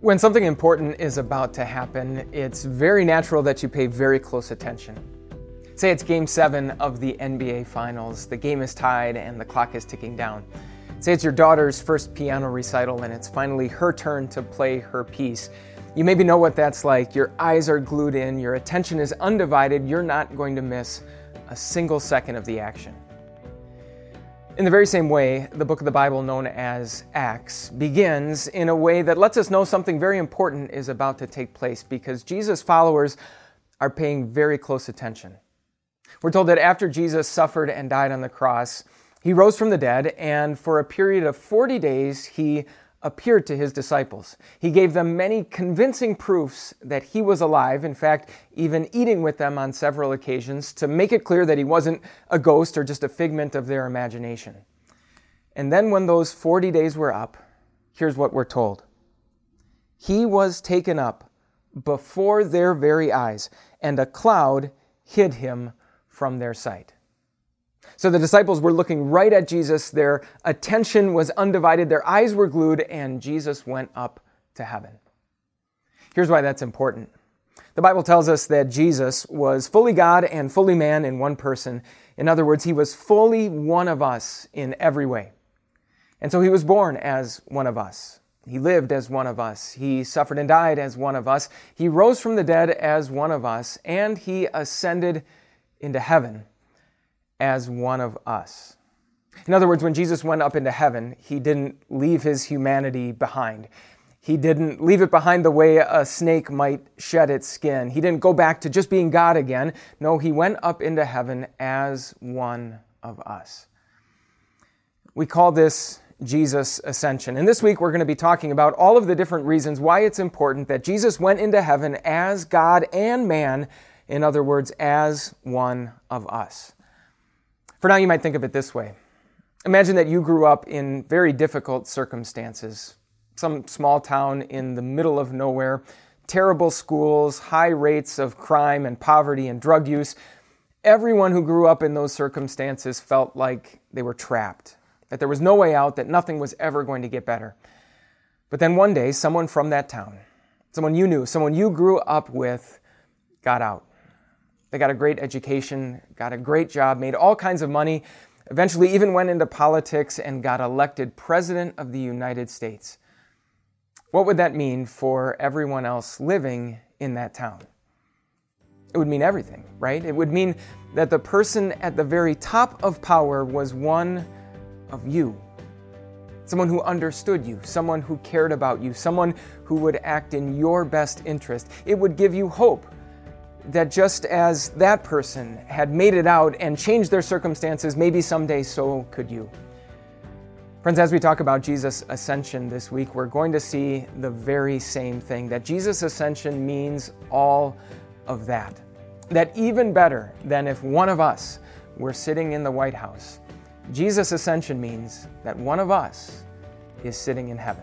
When something important is about to happen, it's very natural that you pay very close attention. Say it's game seven of the NBA Finals. The game is tied and the clock is ticking down. Say it's your daughter's first piano recital and it's finally her turn to play her piece. You maybe know what that's like. Your eyes are glued in, your attention is undivided, you're not going to miss a single second of the action. In the very same way, the book of the Bible known as Acts begins in a way that lets us know something very important is about to take place because Jesus' followers are paying very close attention. We're told that after Jesus suffered and died on the cross, he rose from the dead, and for a period of 40 days, he appeared to his disciples. He gave them many convincing proofs that he was alive, in fact, even eating with them on several occasions to make it clear that he wasn't a ghost or just a figment of their imagination. And then, when those 40 days were up, here's what we're told He was taken up before their very eyes, and a cloud hid him from their sight. So the disciples were looking right at Jesus. Their attention was undivided, their eyes were glued, and Jesus went up to heaven. Here's why that's important. The Bible tells us that Jesus was fully God and fully man in one person. In other words, he was fully one of us in every way. And so he was born as one of us. He lived as one of us. He suffered and died as one of us. He rose from the dead as one of us. And he ascended into heaven as one of us. In other words, when Jesus went up into heaven, he didn't leave his humanity behind. He didn't leave it behind the way a snake might shed its skin. He didn't go back to just being God again. No, he went up into heaven as one of us. We call this Jesus' ascension. And this week we're going to be talking about all of the different reasons why it's important that Jesus went into heaven as God and man, in other words, as one of us. For now, you might think of it this way Imagine that you grew up in very difficult circumstances, some small town in the middle of nowhere, terrible schools, high rates of crime and poverty and drug use. Everyone who grew up in those circumstances felt like they were trapped, that there was no way out, that nothing was ever going to get better. But then one day, someone from that town, someone you knew, someone you grew up with, got out. They got a great education, got a great job, made all kinds of money, eventually even went into politics and got elected President of the United States. What would that mean for everyone else living in that town? It would mean everything, right? It would mean that the person at the very top of power was one of you. Someone who understood you, someone who cared about you, someone who would act in your best interest. It would give you hope that just as that person had made it out and changed their circumstances, maybe someday so could you. Friends, as we talk about Jesus' ascension this week, we're going to see the very same thing that Jesus' ascension means all of that. That even better than if one of us were sitting in the White House, Jesus' ascension means that one of us is sitting in heaven.